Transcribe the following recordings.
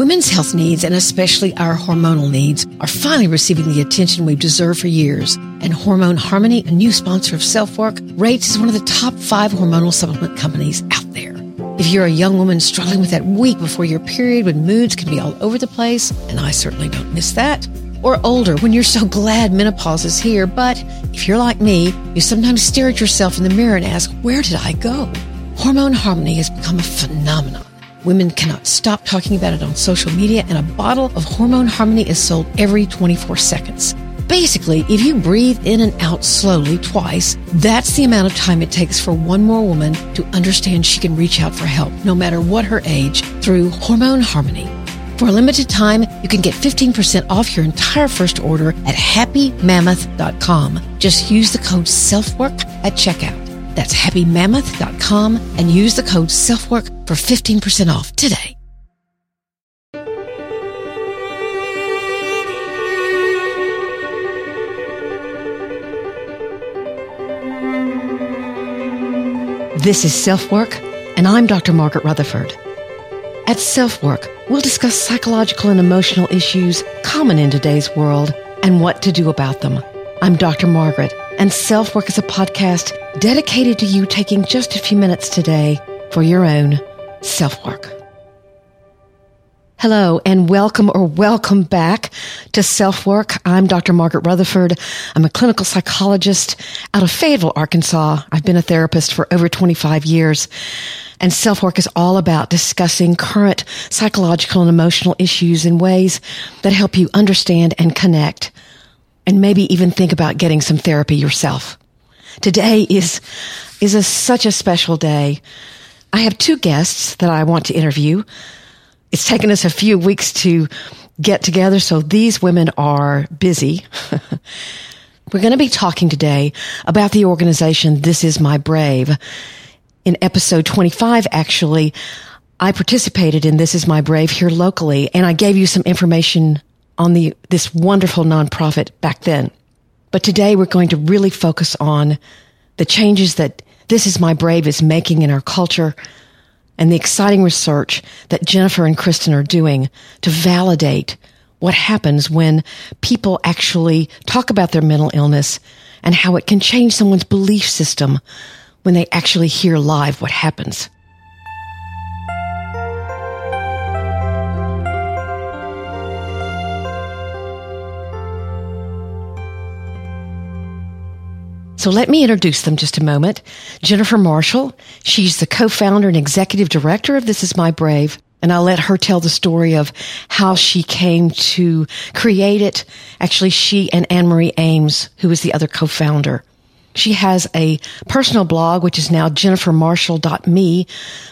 Women's health needs, and especially our hormonal needs, are finally receiving the attention we've deserved for years. And Hormone Harmony, a new sponsor of Self Work, rates as one of the top five hormonal supplement companies out there. If you're a young woman struggling with that week before your period when moods can be all over the place, and I certainly don't miss that, or older when you're so glad menopause is here, but if you're like me, you sometimes stare at yourself in the mirror and ask, where did I go? Hormone Harmony has become a phenomenon. Women cannot stop talking about it on social media, and a bottle of Hormone Harmony is sold every 24 seconds. Basically, if you breathe in and out slowly twice, that's the amount of time it takes for one more woman to understand she can reach out for help, no matter what her age, through Hormone Harmony. For a limited time, you can get 15% off your entire first order at happymammoth.com. Just use the code SELFWORK at checkout. That's happymammoth.com and use the code SELFWORK for 15% off today. This is Self Work, and I'm Dr. Margaret Rutherford. At Self Work, we'll discuss psychological and emotional issues common in today's world and what to do about them. I'm Dr. Margaret, and Self Work is a podcast dedicated to you taking just a few minutes today for your own self work. Hello and welcome or welcome back to Self Work. I'm Dr. Margaret Rutherford. I'm a clinical psychologist out of Fayetteville, Arkansas. I've been a therapist for over 25 years. And self work is all about discussing current psychological and emotional issues in ways that help you understand and connect and maybe even think about getting some therapy yourself. Today is, is a, such a special day. I have two guests that I want to interview. It's taken us a few weeks to get together, so these women are busy. We're going to be talking today about the organization This Is My Brave. In episode 25, actually, I participated in This Is My Brave here locally, and I gave you some information on the, this wonderful nonprofit back then. But today we're going to really focus on the changes that This Is My Brave is making in our culture and the exciting research that Jennifer and Kristin are doing to validate what happens when people actually talk about their mental illness and how it can change someone's belief system when they actually hear live what happens. So let me introduce them just a moment. Jennifer Marshall. She's the co-founder and executive director of This Is My Brave. And I'll let her tell the story of how she came to create it. Actually, she and Anne Marie Ames, who is the other co-founder. She has a personal blog, which is now jennifermarshall.me,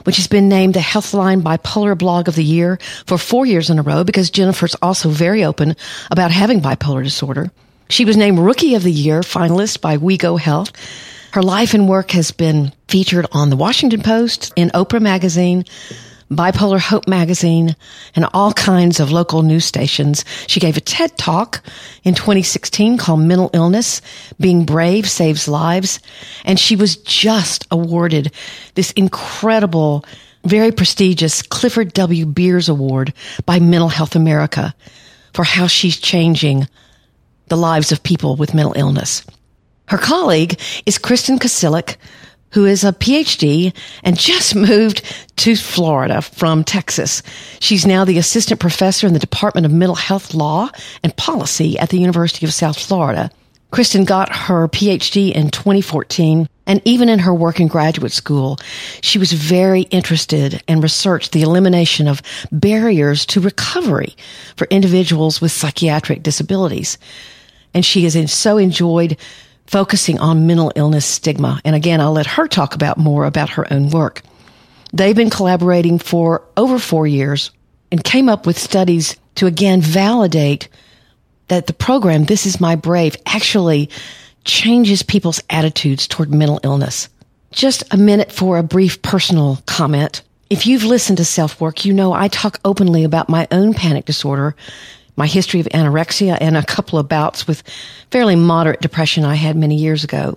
which has been named the Healthline Bipolar Blog of the Year for four years in a row because Jennifer's also very open about having bipolar disorder. She was named Rookie of the Year finalist by WeGo Health. Her life and work has been featured on the Washington Post, in Oprah Magazine, Bipolar Hope Magazine, and all kinds of local news stations. She gave a TED Talk in 2016 called Mental Illness, Being Brave Saves Lives. And she was just awarded this incredible, very prestigious Clifford W. Beers Award by Mental Health America for how she's changing the lives of people with mental illness. Her colleague is Kristin Kosyluk, who is a PhD and just moved to Florida from Texas. She's now the assistant professor in the Department of Mental Health Law and Policy at the University of South Florida. Kristin got her PhD in 2014, and even in her work in graduate school, she was very interested and researched the elimination of barriers to recovery for individuals with psychiatric disabilities and she has so enjoyed focusing on mental illness stigma. And again, I'll let her talk about more about her own work. They've been collaborating for over four years and came up with studies to again validate that the program, This is My Brave, actually changes people's attitudes toward mental illness. Just a minute for a brief personal comment. If you've listened to self work, you know I talk openly about my own panic disorder my history of anorexia and a couple of bouts with fairly moderate depression I had many years ago.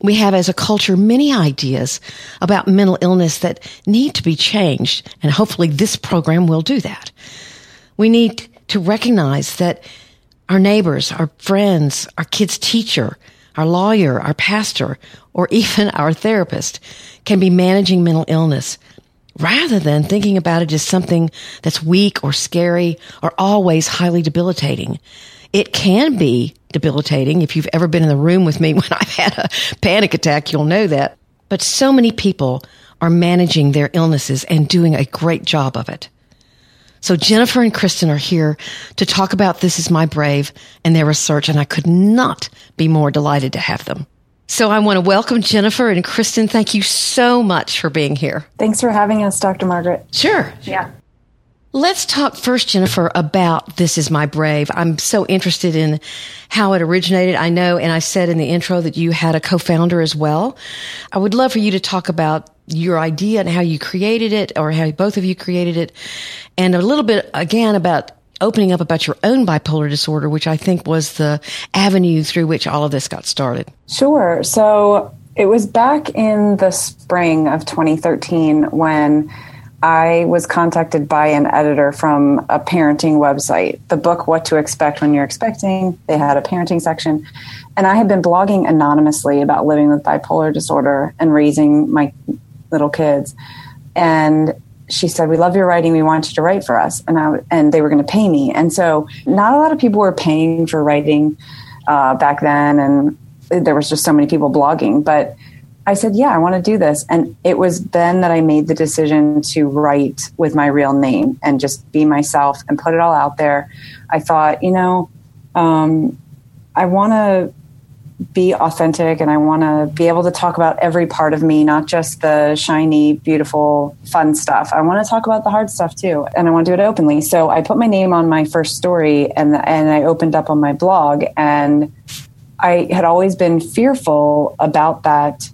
We have as a culture many ideas about mental illness that need to be changed, and hopefully this program will do that. We need to recognize that our neighbors, our friends, our kid's teacher, our lawyer, our pastor, or even our therapist can be managing mental illness rather than thinking about it as something that's weak or scary or always highly debilitating. It can be debilitating. If you've ever been in the room with me when I've had a panic attack, you'll know that. But so many people are managing their illnesses and doing a great job of it. So Jennifer and Kristin are here to talk about This Is My Brave and their research, and I could not be more delighted to have them. So I want to welcome Jennifer and Kristin. Thank you so much for being here. Thanks for having us, Dr. Margaret. Sure. Yeah. Let's talk first, Jennifer, about This Is My Brave. I'm so interested in how it originated. I know, and I said in the intro that you had a co-founder as well. I would love for you to talk about your idea and how you created it or how both of you created it and a little bit again about opening up about your own bipolar disorder, which I think was the avenue through which all of this got started. Sure. So it was back in the spring of 2013 when I was contacted by an editor from a parenting website. The book, What to Expect When You're Expecting, they had a parenting section. And I had been blogging anonymously about living with bipolar disorder and raising my little kids. And she said, "We love your writing. We want you to write for us." And I and they were going to pay me. And so, not a lot of people were paying for writing uh, back then, and there was just so many people blogging. But I said, "Yeah, I want to do this." And it was then that I made the decision to write with my real name and just be myself and put it all out there. I thought, you know, um, I want to be authentic and I want to be able to talk about every part of me, not just the shiny, beautiful, fun stuff. I want to talk about the hard stuff too, and I want to do it openly. So I put my name on my first story and and I opened up on my blog and I had always been fearful about that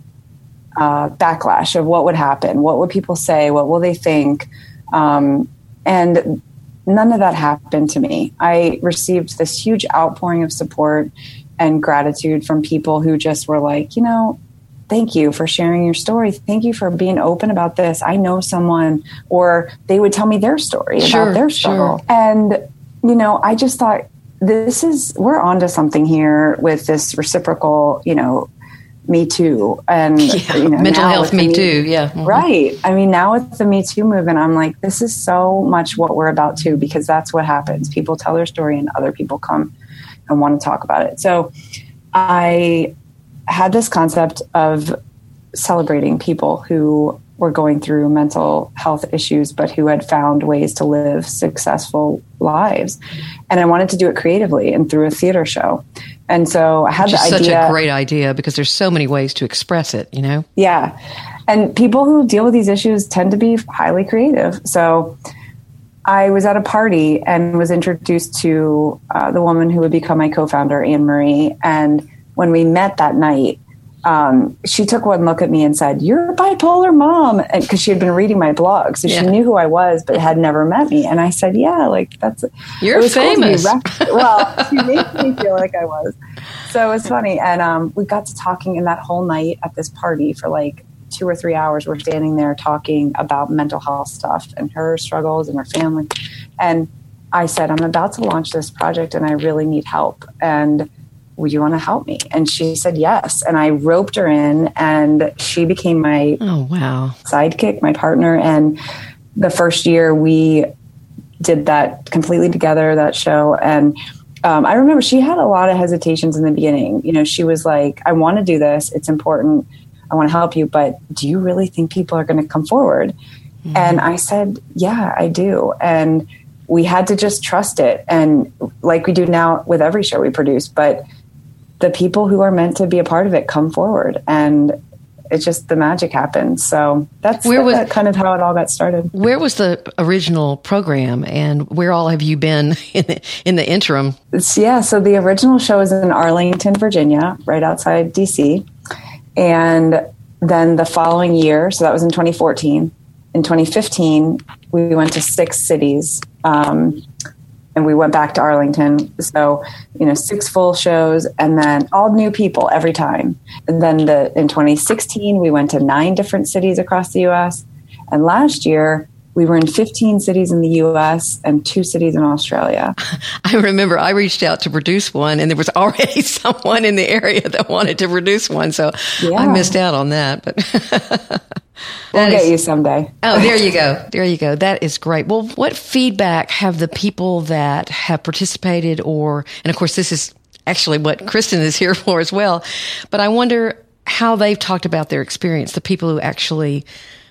uh, backlash of what would happen, what would people say, what will they think, um, and none of that happened to me. I received this huge outpouring of support and gratitude from people who just were like, you know, thank you for sharing your story. Thank you for being open about this. I know someone, or they would tell me their story sure, about their struggle. Sure. And, you know, I just thought, this is, we're onto something here with this reciprocal, you know, me too and yeah, you know, mental health me, me too yeah mm-hmm. right i mean now with the me too movement i'm like this is so much what we're about too because that's what happens people tell their story and other people come and want to talk about it. So I had this concept of celebrating people who were going through mental health issues, but who had found ways to live successful lives. And I wanted to do it creatively and through a theater show. And so I had Which the idea. Such a great idea because there's so many ways to express it, you know? Yeah. And people who deal with these issues tend to be highly creative. So I was at a party and was introduced to uh, the woman who would become my co-founder, Anne Marie. And when we met that night, um, she took one look at me and said, "You're a bipolar mom," because she had been reading my blog, so yeah. she knew who I was, but had never met me. And I said, "Yeah, like that's you're famous." Cool well, she made me feel like I was, so it was funny. And um, we got to talking in that whole night at this party for like two or three hours we're standing there talking about mental health stuff and her struggles and her family. And i said i'm about to launch this project and i really need help. And would you want to help me? And she said yes. And i roped her in and she became my oh wow. sidekick my partner. And the first year we did that completely together that show. And um, I remember she had a lot of hesitations in the beginning. You know, she was like, I want to do this. It's important. I want to help you, but do you really think people are going to come forward? Mm-hmm. And I said, yeah, I do. And we had to just trust it. And like we do now with every show we produce, but the people who are meant to be a part of it come forward and it's just the magic happens. So that's where was, that kind of how it all got started. Where was the original program and where all have you been in the, in the interim? It's, yeah. So the original show is in Arlington, Virginia, right outside DC. And then the following year, so that was in 2014, in 2015, we went to six cities. Um, and we went back to Arlington. So, you know, six full shows and then all new people every time. And then the, in 2016, we went to nine different cities across the US. And last year, we were in 15 cities in the US and two cities in Australia. I remember I reached out to produce one and there was already someone in the area that wanted to produce one. So yeah. I missed out on that, but we'll get is, you someday. oh, there you go. There you go. That is great. Well, what feedback have the people that have participated or, and of course, this is actually what Kristin is here for as well, but I wonder how they've talked about their experience, the people who actually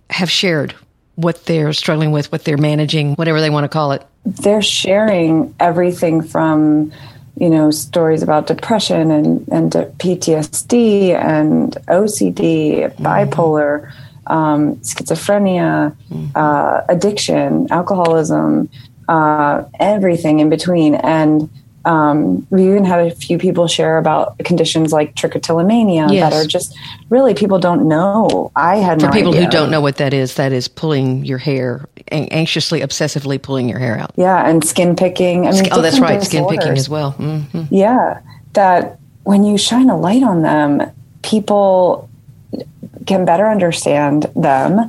have shared what they're struggling with, what they're managing, whatever they want to call it. They're sharing everything from, you know, stories about depression and, and PTSD and OCD, mm-hmm. bipolar, um, schizophrenia, mm-hmm. uh, addiction, alcoholism, uh, everything in between. And um, we even had a few people share about conditions like trichotillomania yes. that are just really people don't know. I had for no people idea. who don't know what that is. That is pulling your hair, anxiously, obsessively pulling your hair out. Yeah, and skin picking. I mean, oh, that's right, skin picking as well. Mm-hmm. Yeah, that when you shine a light on them, people can better understand them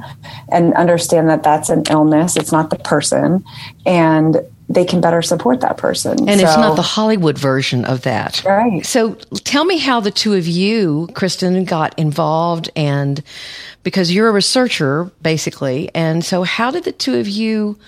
and understand that that's an illness. It's not the person, and they can better support that person. And so, it's not the Hollywood version of that. Right. So tell me how the two of you, Kristin, got involved and because you're a researcher basically. And so how did the two of you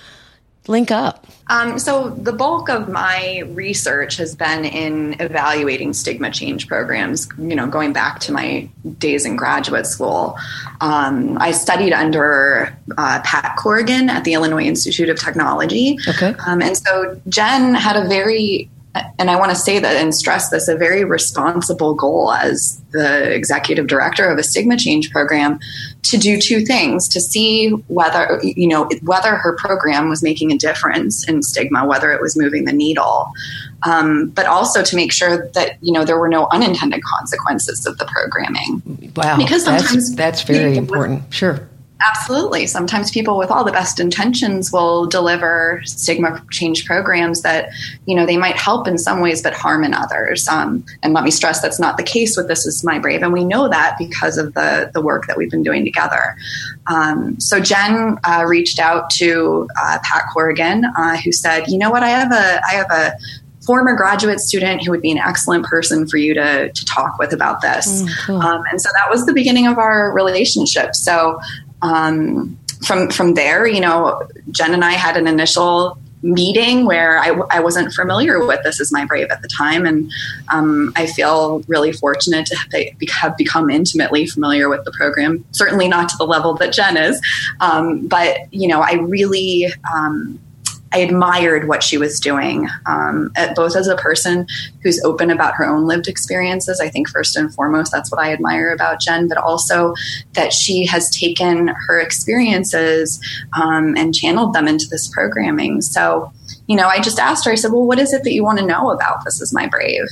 link up? Um, so, the bulk of my research has been in evaluating stigma change programs, you know, going back to my days in graduate school. Um, I studied under uh, Pat Corrigan at the Illinois Institute of Technology. Okay. Um, and so, Jen had a very and I want to say that and stress this a very responsible goal as the executive director of a stigma change program to do two things to see whether you know whether her program was making a difference in stigma whether it was moving the needle um, but also to make sure that you know there were no unintended consequences of the programming. Wow. Because sometimes that's, that's very important. Sure Absolutely. Sometimes people with all the best intentions will deliver stigma change programs that, you know, they might help in some ways but harm in others. Um, and let me stress that's not the case with This Is My Brave. And we know that because of the, the work that we've been doing together. Um, so Jen uh, reached out to uh, Pat Corrigan, uh, who said, you know what, I have a, I have a former graduate student who would be an excellent person for you to, to talk with about this. Mm, cool. um, and so that was the beginning of our relationship. So um, from from there, you know, Jen and I had an initial meeting where I, I wasn't familiar with this is my brave at the time. And um, i feel really fortunate to have become intimately familiar with the program. Certainly not to the level that jen is. Um, but you know i really um, I admired what she was doing, um, both as a person who's open about her own lived experiences. I think first and foremost, that's what I admire about Jen, but also that she has taken her experiences um, and channeled them into this programming. So, you know, I just asked her, I said, well, what is it that you want to know about This Is My Brave?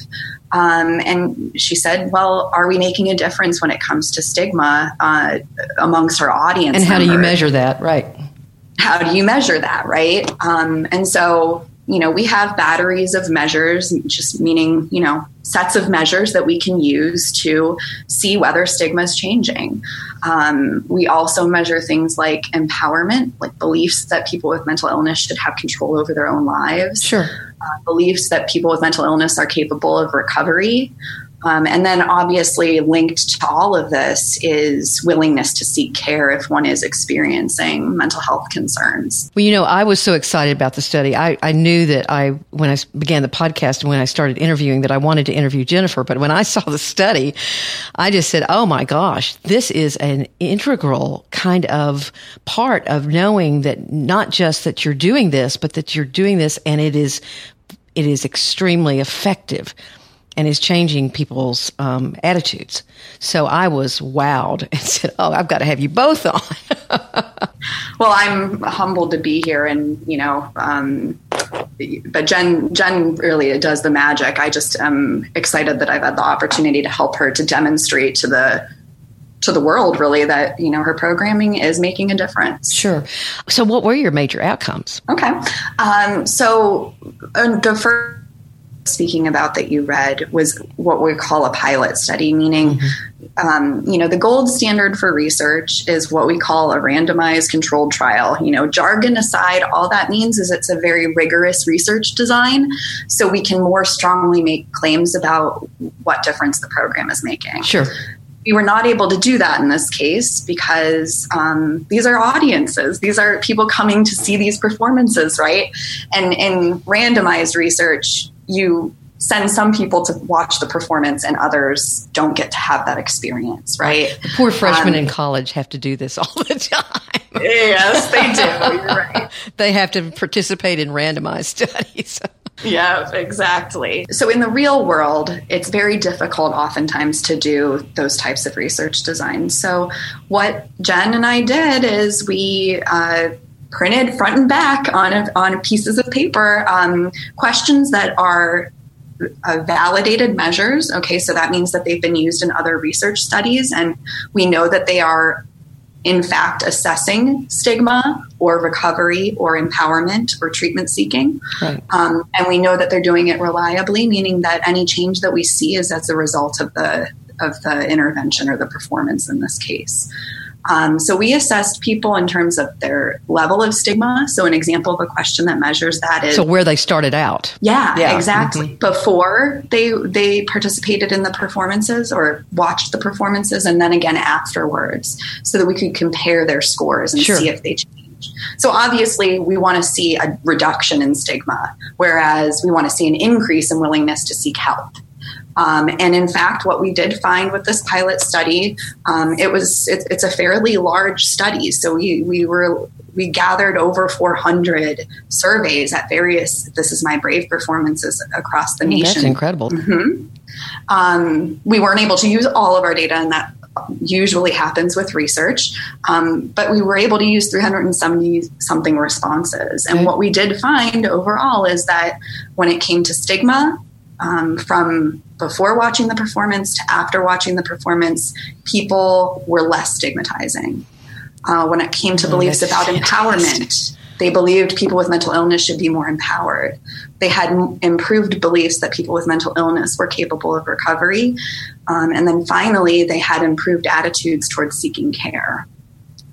Um, and she said, well, are we making a difference when it comes to stigma uh, amongst our audience? And how members? do you measure that? Right how do you measure that, right? Um, and so, you know, we have batteries of measures, just meaning, you know, sets of measures that we can use to see whether stigma is changing. Um, we also measure things like empowerment, like beliefs that people with mental illness should have control over their own lives. Sure. Uh, beliefs that people with mental illness are capable of recovery. Um, and then, obviously, linked to all of this is willingness to seek care if one is experiencing mental health concerns. Well, you know, I was so excited about the study. I, I knew that I, when I began the podcast and when I started interviewing, that I wanted to interview Jennifer. But when I saw the study, I just said, oh my gosh, this is an integral kind of part of knowing that not just that you're doing this, but that you're doing this and it is, it is extremely effective and is changing people's um, attitudes. So I was wowed and said, "Oh, I've got to have you both on." well, I'm humbled to be here, and you know, um, but Jen, Jen really does the magic. I just am excited that I've had the opportunity to help her to demonstrate to the to the world really that you know her programming is making a difference sure so what were your major outcomes okay um, so uh, the first speaking about that you read was what we call a pilot study, meaning, mm-hmm. um, you know, the gold standard for research is what we call a randomized controlled trial. You know, jargon aside, all that means is it's a very rigorous research design, so we can more strongly make claims about what difference the program is making. Sure we were not able to do that in this case because um, these are audiences. These are people coming to see these performances, right? And in randomized research, you send some people to watch the performance and others don't get to have that experience, right? The poor freshmen um, in college have to do this all the time. yes, they do. You're right. they have to participate in randomized studies yeah, exactly. So in the real world, it's very difficult oftentimes to do those types of research designs. So what Jen and I did is we uh, printed front and back on a, on pieces of paper um, questions that are uh, validated measures. Okay, so that means that they've been used in other research studies, and we know that they are in fact assessing stigma or recovery or empowerment or treatment seeking. Right. Um, and we know that they're doing it reliably, meaning that any change that we see is as a result of the of the intervention or the performance in this case. Um, so we assessed people in terms of their level of stigma. So an example of a question that measures that is so where they started out. Yeah, yeah. exactly. Mm-hmm. Before they they participated in the performances or watched the performances, and then again afterwards, so that we could compare their scores and sure. see if they changed. So obviously, we want to see a reduction in stigma, whereas we want to see an increase in willingness to seek help. Um, and in fact, what we did find with this pilot study, um, it was it, it's a fairly large study. So we we were we gathered over 400 surveys at various this is my brave performances across the nation. That's incredible. Mm-hmm. Um, we weren't able to use all of our data, and that usually happens with research. Um, but we were able to use 370 something responses. And what we did find overall is that when it came to stigma, um, from before watching the performance to after watching the performance, people were less stigmatizing. Uh, when it came to oh, beliefs about fantastic. empowerment, they believed people with mental illness should be more empowered. They had m- improved beliefs that people with mental illness were capable of recovery. Um, and then finally, they had improved attitudes towards seeking care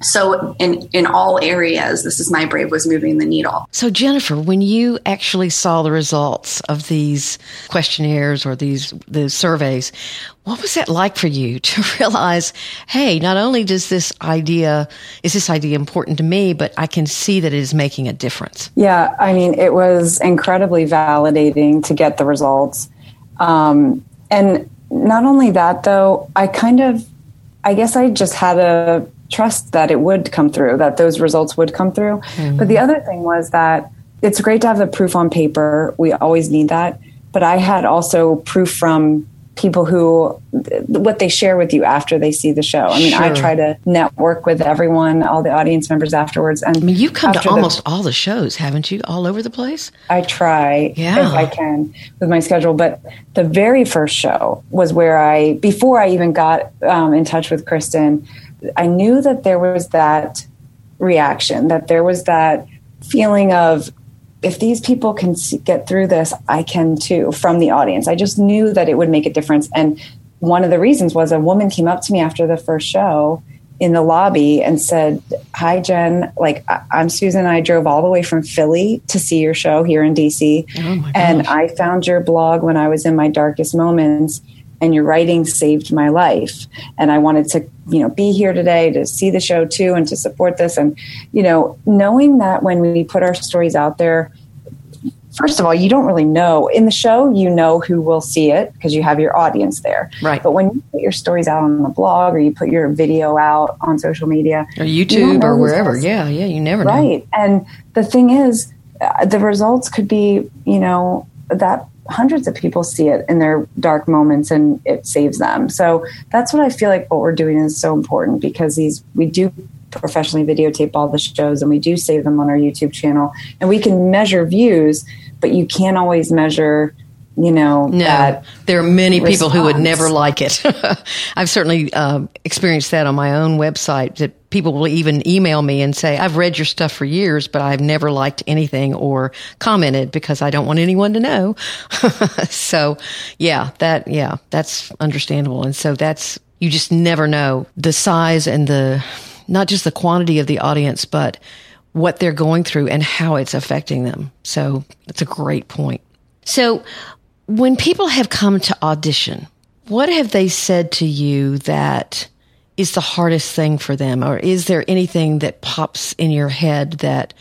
so in in all areas this is my brave was moving the needle. So jennifer when you actually saw the results of these questionnaires or these the surveys what was that like for you to realize hey not only does this idea is this idea important to me but i can see that it is making a difference? Yeah i mean it was incredibly validating to get the results. Um, and not only that though i kind of i guess i just had a trust that it would come through, that those results would come through. Mm-hmm. But the other thing was that it's great to have the proof on paper. We always need that. But I had also proof from people who what they share with you after they see the show. I mean, sure. I try to network with everyone, all the audience members afterwards. And I mean, you come to almost the, all the shows, haven't you? All over the place. I try yeah. if I can with my schedule. But the very first show was where I, before I even got um, in touch with Kristin, I knew that there was that reaction, that there was that feeling of, if these people can get through this, I can too from the audience. I just knew that it would make a difference. And one of the reasons was a woman came up to me after the first show in the lobby and said, Hi, Jen. Like, I'm Susan. I drove all the way from Philly to see your show here in DC. Oh and I found your blog when I was in my darkest moments and your writing saved my life. And i wanted to you know be here today to see the show too and to support this. And you know knowing that when we put our stories out there first of all you don't really know. In the show you know who will see it because you have your audience there. Right. But when you put your stories out on the blog or you put your video out on social media or youtube or wherever. yeah yeah you never know. Right. And the thing is uh, the results could be you know that hundreds of people see it in their dark moments and it saves them. So that's what I feel like what we're doing is so important because these we do professionally videotape all the shows and we do save them on our YouTube channel and we can measure views, but you can't always measure you know no there are many response. people who would never like it i've certainly uh, experienced that on my own website that people will even email me and say, I've read your stuff for years, but I've never liked anything or commented because I don't want anyone to know. so yeah, that, yeah, that's understandable. And so that's, you just never know the size and the, not just the quantity of the audience, but what they're going through and how it's affecting them. So that's a great point. So when people have come to audition, what have they said to you that is the hardest thing for them? Or is there anything that pops in your head that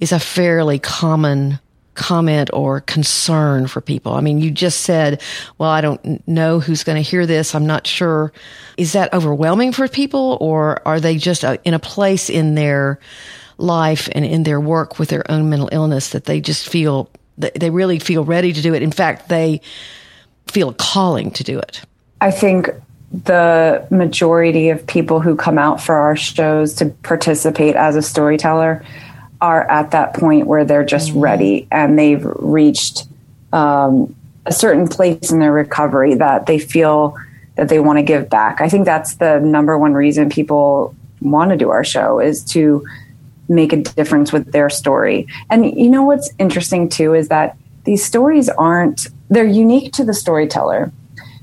is a fairly common comment or concern for people? I mean, you just said, well, I don't know who's going to hear this. I'm not sure. Is that overwhelming for people or are they just uh, in a place in their life and in their work with their own mental illness that they just feel, they really feel ready to do it? In fact, they feel a calling to do it. I think the majority of people who come out for our shows to participate as a storyteller are at that point where they're just mm-hmm. ready and they've reached um, a certain place in their recovery that they feel that they want to give back. I think that's the number one reason people want to do our show is to make a difference with their story. And you know what's interesting too is that these stories aren't they're unique to the storyteller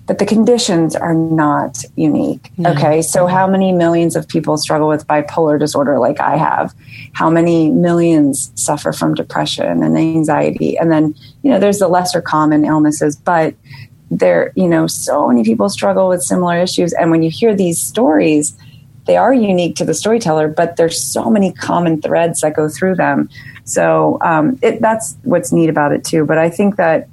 but the conditions are not unique. Okay. So, how many millions of people struggle with bipolar disorder like I have? How many millions suffer from depression and anxiety? And then, you know, there's the lesser common illnesses, but there, you know, so many people struggle with similar issues. And when you hear these stories, they are unique to the storyteller, but there's so many common threads that go through them. So, um, it, that's what's neat about it too. But I think that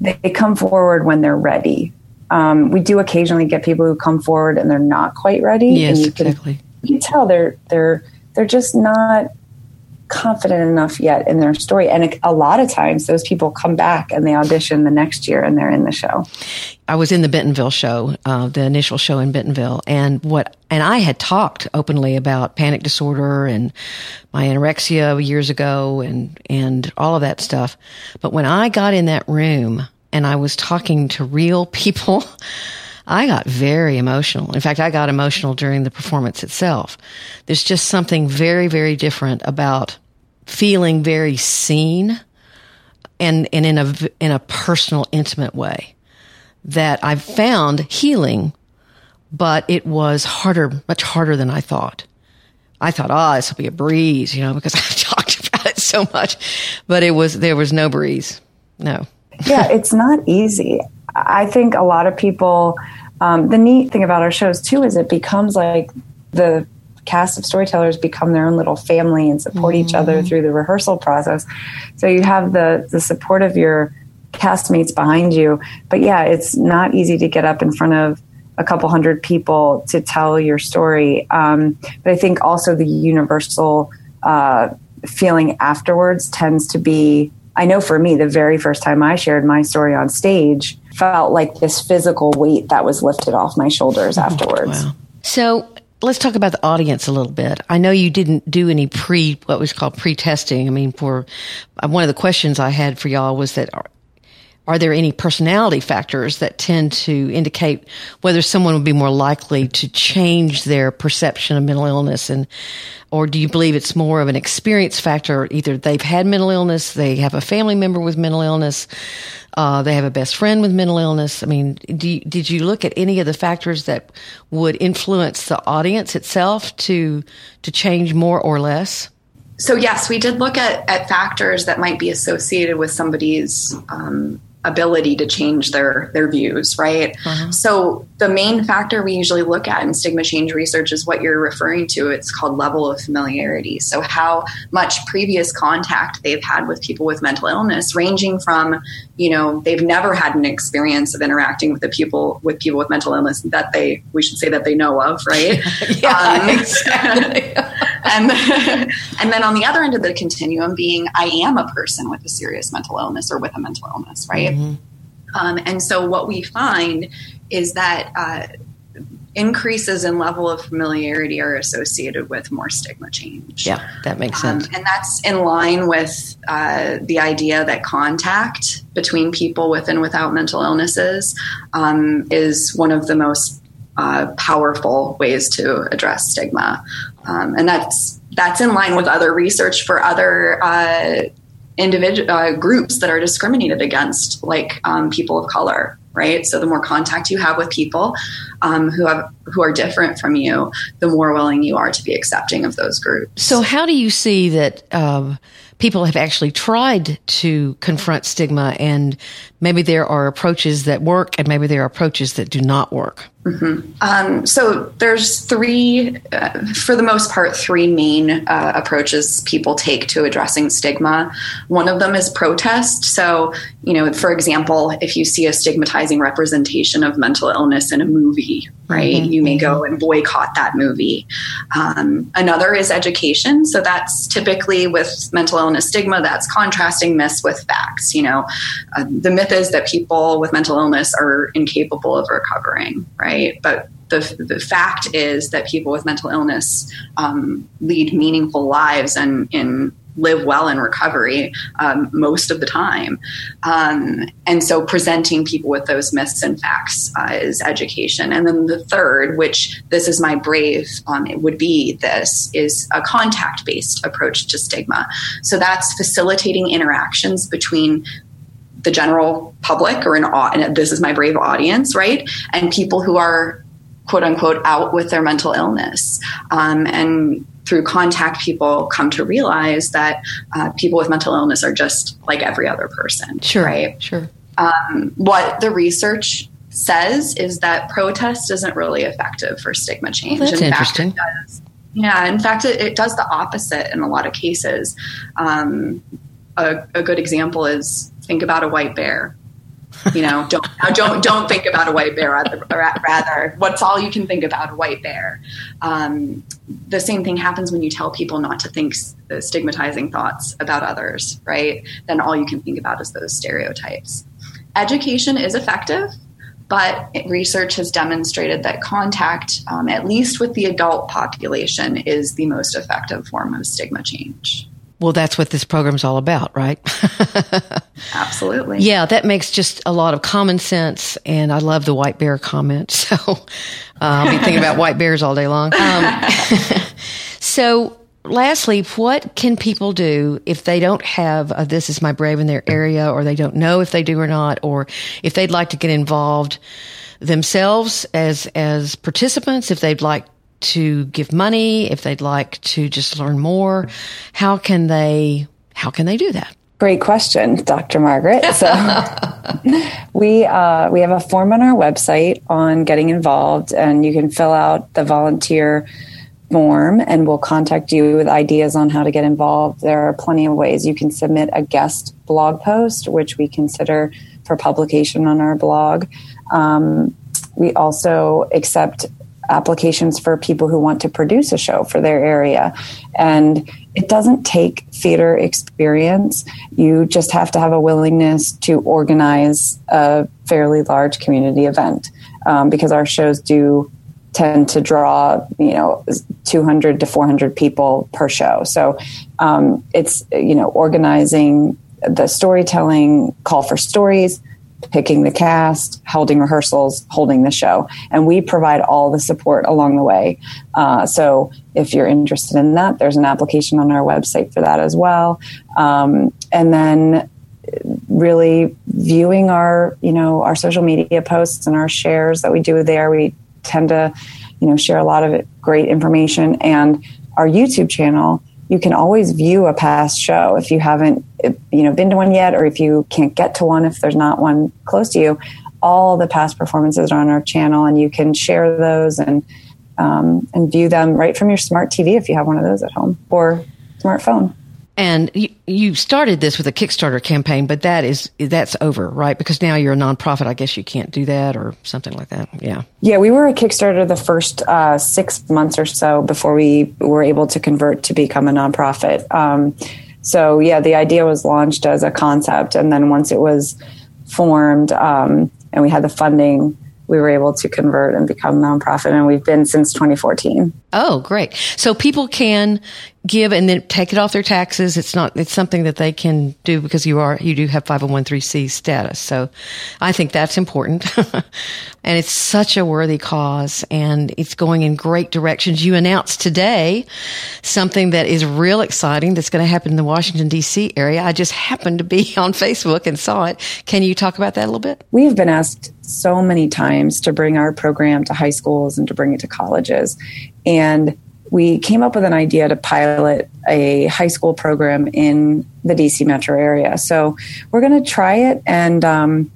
they come forward when they're ready um, we do occasionally get people who come forward and they're not quite ready. Yes, and you exactly. Can, you can tell they're they're they're just not confident enough yet in their story. And a lot of times, those people come back and they audition the next year and they're in the show. I was in the Bentonville show, uh, the initial show in Bentonville, and what and I had talked openly about panic disorder and my anorexia years ago and and all of that stuff. But when I got in that room and I was talking to real people, I got very emotional. In fact, I got emotional during the performance itself. There's just something very, very different about feeling very seen and, and in a, in a personal, intimate way that I found healing, but it was harder, much harder than I thought. I thought, oh, this will be a breeze, you know, because I've talked about it so much, but it was, there was no breeze. No yeah, it's not easy. I think a lot of people, um, the neat thing about our shows too is it becomes like the cast of storytellers become their own little family and support mm-hmm. each other mm-hmm. through the rehearsal process. So you have the the support of your castmates behind you. But yeah, it's not easy to get up in front of a couple hundred people to tell your story. Um, but I think also the universal uh, feeling afterwards tends to be I know for me, the very first time I shared my story on stage felt like this physical weight that was lifted off my shoulders oh, afterwards. Wow. So let's talk about the audience a little bit. I know you didn't do any pre, what was called pre-testing. I mean, for uh, one of the questions I had for y'all was that are, there any personality factors that tend to indicate whether someone would be more likely to change their perception of mental illness and or do you believe it's more of an experience factor? Either they've had mental illness, they have a family member with mental illness, uh, they have a best friend with mental illness. I mean, you, did you look at any of the factors that would influence the audience itself to to change more or less? So yes, we did look at, at factors that might be associated with somebody's um, ability to change their their views right uh-huh. so the main factor we usually look at in stigma change research is what you're referring to it's called level of familiarity so how much previous contact they've had with people with mental illness ranging from you know they've never had an experience of interacting with the people with people with mental illness that they we should say that they know of right yeah, um, exactly. and and then on the other end of the continuum being i am a person with a serious mental illness or with a mental illness right Mm-hmm. Um, and so what we find is that uh, increases in level of familiarity are associated with more stigma change. Yeah, that makes sense. Um, and that's in line with uh, the idea that contact between people with and without mental illnesses um, is one of the most uh, powerful ways to address stigma. Um, and that's that's in line with other research for other uh, individual uh, groups that are discriminated against, like um, people of color. Right. So the more contact you have with people um, who have who are different from you, the more willing you are to be accepting of those groups. So how do you see that? Um, people have actually tried to confront stigma and maybe there are approaches that work and maybe there are approaches that do not work. Mm-hmm. Um, so there's three, uh, for the most part, three main uh, approaches people take to addressing stigma. One of them is protest. So, you know, for example, if you see a stigmatizing representation of mental illness in a movie, right, mm-hmm. you may go and boycott that movie. Um, another is education. So that's typically with mental illness stigma, that's contrasting myths with facts. You know, uh, the myth is that people with mental illness are incapable of recovering, right? But the, the fact is that people with mental illness um, lead meaningful lives and in live well in recovery um, most of the time. Um, and so presenting people with those myths and facts uh, is education. And then the third, which this is my brave, um, it would be this, is a contact based approach to stigma. So that's facilitating interactions between the general public or an and this is my brave audience, right? And people who are quote unquote out with their mental illness. Um, and through contact, people come to realize that uh, people with mental illness are just like every other person. Sure. Right. Sure. Um, what the research says is that protest isn't really effective for stigma change. Well, that's in interesting. Fact, does, yeah, in fact, it, it, does the opposite in a lot of cases. Um, a, a good example is think about a white bear. You know don't don't don't think about a white bear rather, rather. What's all you can think about a white bear? Um, the same thing happens when you tell people not to think stigmatizing thoughts about others right? Then all you can think about is those stereotypes. Education is effective but research has demonstrated that contact, um, at least with the adult population, is the most effective form of stigma change. Well, that's what this program's all about, right? Absolutely. Yeah, that makes just a lot of common sense. And I love the white bear comment. So uh, I'll be thinking about white bears all day long. Um, so, lastly, what can people do if they don't have a This Is My Brave in their area, or they don't know if they do or not, or if they'd like to get involved themselves as as participants, if they'd like to give money, if they'd like to just learn more, how can they how can they do that? Great question, Dr. Margaret. So we uh, we have a form on our website on getting involved, and you can fill out the volunteer form, and we'll contact you with ideas on how to get involved. There are plenty of ways you can submit a guest blog post, which we consider for publication on our blog. Um, we also accept applications for people who want to produce a show for their area. And it doesn't take theater experience. You just have to have a willingness to organize a fairly large community event um, because our shows do tend to draw, you know, 200 to 400 people per show. So um, it's, you know, organizing the storytelling, call for stories, picking the cast, holding rehearsals, holding the show. And we provide all the support along the way. Uh, so if you're interested in that, there's an application on our website for that as well. Um, and then really viewing our, you know, our social media posts and our shares that we do there. We tend to, you know, share a lot of great information and our YouTube channel you can always view a past show if you haven't you know been to one yet or if you can't get to one if there's not one close to you. All the past performances are on our channel and you can share those and um, and view them right from your smart tv if you have one of those at home or smartphone and you, you started this with a Kickstarter campaign, but that is that's over, right? Because now you're a nonprofit. I guess you can't do that or something like that. Yeah. Yeah, we were a Kickstarter the first uh, six months or so before we were able to convert to become a nonprofit. Um, so yeah, the idea was launched as a concept, and then once it was formed um, and we had the funding, we were able to convert and become nonprofit and we've been since 2014 oh great. So people can give and then take it off their taxes. It's not it's something that they can do because you are you do have 501c status. So i think that's important. And it's such a worthy cause and it's going in great directions. You announced today something that is real exciting that's going to happen in the washington d.c area. I just happened to be on facebook and saw it. Can you talk about that a little bit? We have been asked so many times to bring our program to high schools and to bring it to colleges and we came up with an idea to pilot a high school program in the DC metro area. So we're going to try it, and um,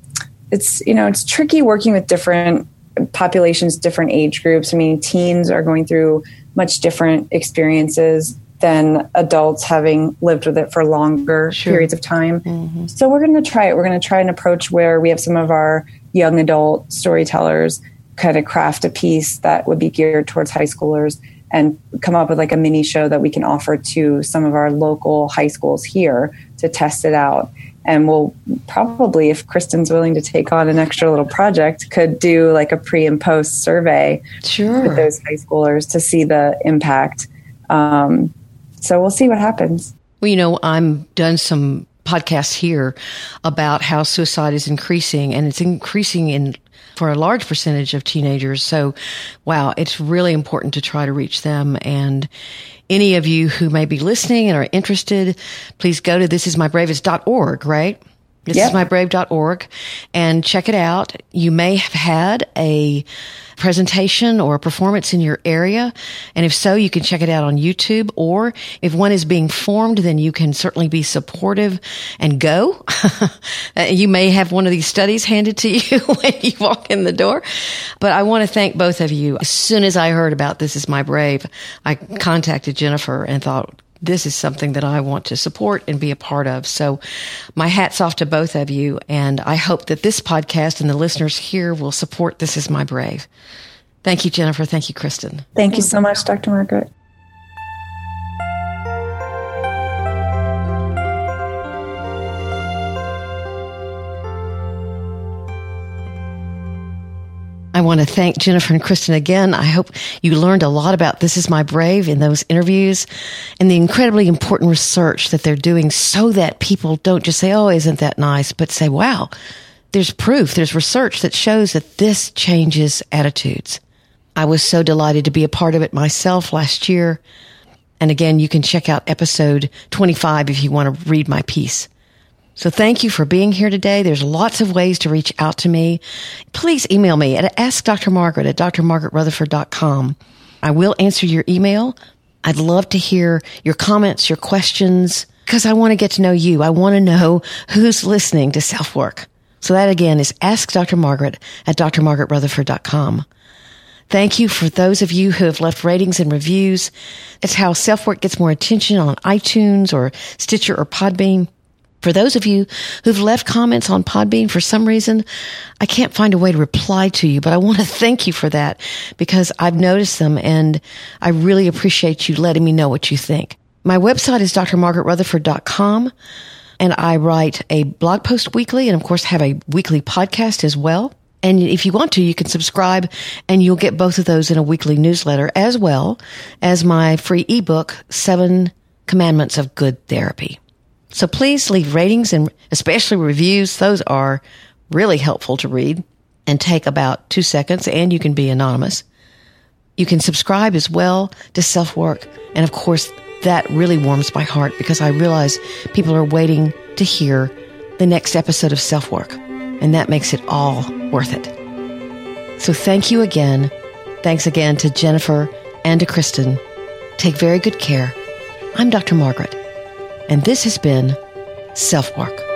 it's you know it's tricky working with different populations, different age groups. I mean, teens are going through much different experiences than adults having lived with it for longer sure. periods of time. Mm-hmm. So we're going to try it. We're going to try an approach where we have some of our young adult storytellers kind of craft a piece that would be geared towards high schoolers and come up with like a mini show that we can offer to some of our local high schools here to test it out. And we'll probably, if Kristin's willing to take on an extra little project, could do like a pre and post survey sure. with those high schoolers to see the impact. Um, so we'll see what happens. Well, you know, I'm done some podcasts here about how suicide is increasing and it's increasing in for a large percentage of teenagers. So, wow, it's really important to try to reach them. And any of you who may be listening and are interested, please go to thisismybravest.org, right? This yep. is mybrave.org and check it out. You may have had a presentation or a performance in your area. And if so, you can check it out on YouTube. Or if one is being formed, then you can certainly be supportive and go. you may have one of these studies handed to you when you walk in the door. But I want to thank both of you. As soon as I heard about This Is My Brave, I contacted Jennifer and thought, this is something that I want to support and be a part of. So my hat's off to both of you. And I hope that this podcast and the listeners here will support This Is My Brave. Thank you, Jennifer. Thank you, Kristin. Thank you so much, Dr. Margaret. I want to thank Jennifer and Kristin again. I hope you learned a lot about This Is My Brave in those interviews and the incredibly important research that they're doing so that people don't just say, Oh, isn't that nice? But say, wow, there's proof, there's research that shows that this changes attitudes. I was so delighted to be a part of it myself last year. And again, you can check out episode 25 if you want to read my piece. So thank you for being here today. There's lots of ways to reach out to me. Please email me at askdrmargaret at drmargaretrutherford.com. I will answer your email. I'd love to hear your comments, your questions, because I want to get to know you. I want to know who's listening to SelfWork. So that again is askdrmargaret at drmargaretrutherford.com. Thank you for those of you who have left ratings and reviews. It's how SelfWork gets more attention on iTunes or Stitcher or Podbean. For those of you who've left comments on Podbean for some reason, I can't find a way to reply to you, but I want to thank you for that because I've noticed them and I really appreciate you letting me know what you think. My website is drmargaretrutherford.com and I write a blog post weekly and of course have a weekly podcast as well. And if you want to, you can subscribe and you'll get both of those in a weekly newsletter as well as my free ebook, Seven Commandments of Good Therapy. So please leave ratings and especially reviews. Those are really helpful to read and take about two seconds and you can be anonymous. You can subscribe as well to SelfWork. And of course, that really warms my heart because I realize people are waiting to hear the next episode of SelfWork. And that makes it all worth it. So thank you again. Thanks again to Jennifer and to Kristin. Take very good care. I'm Dr. Margaret and this has been SelfWork.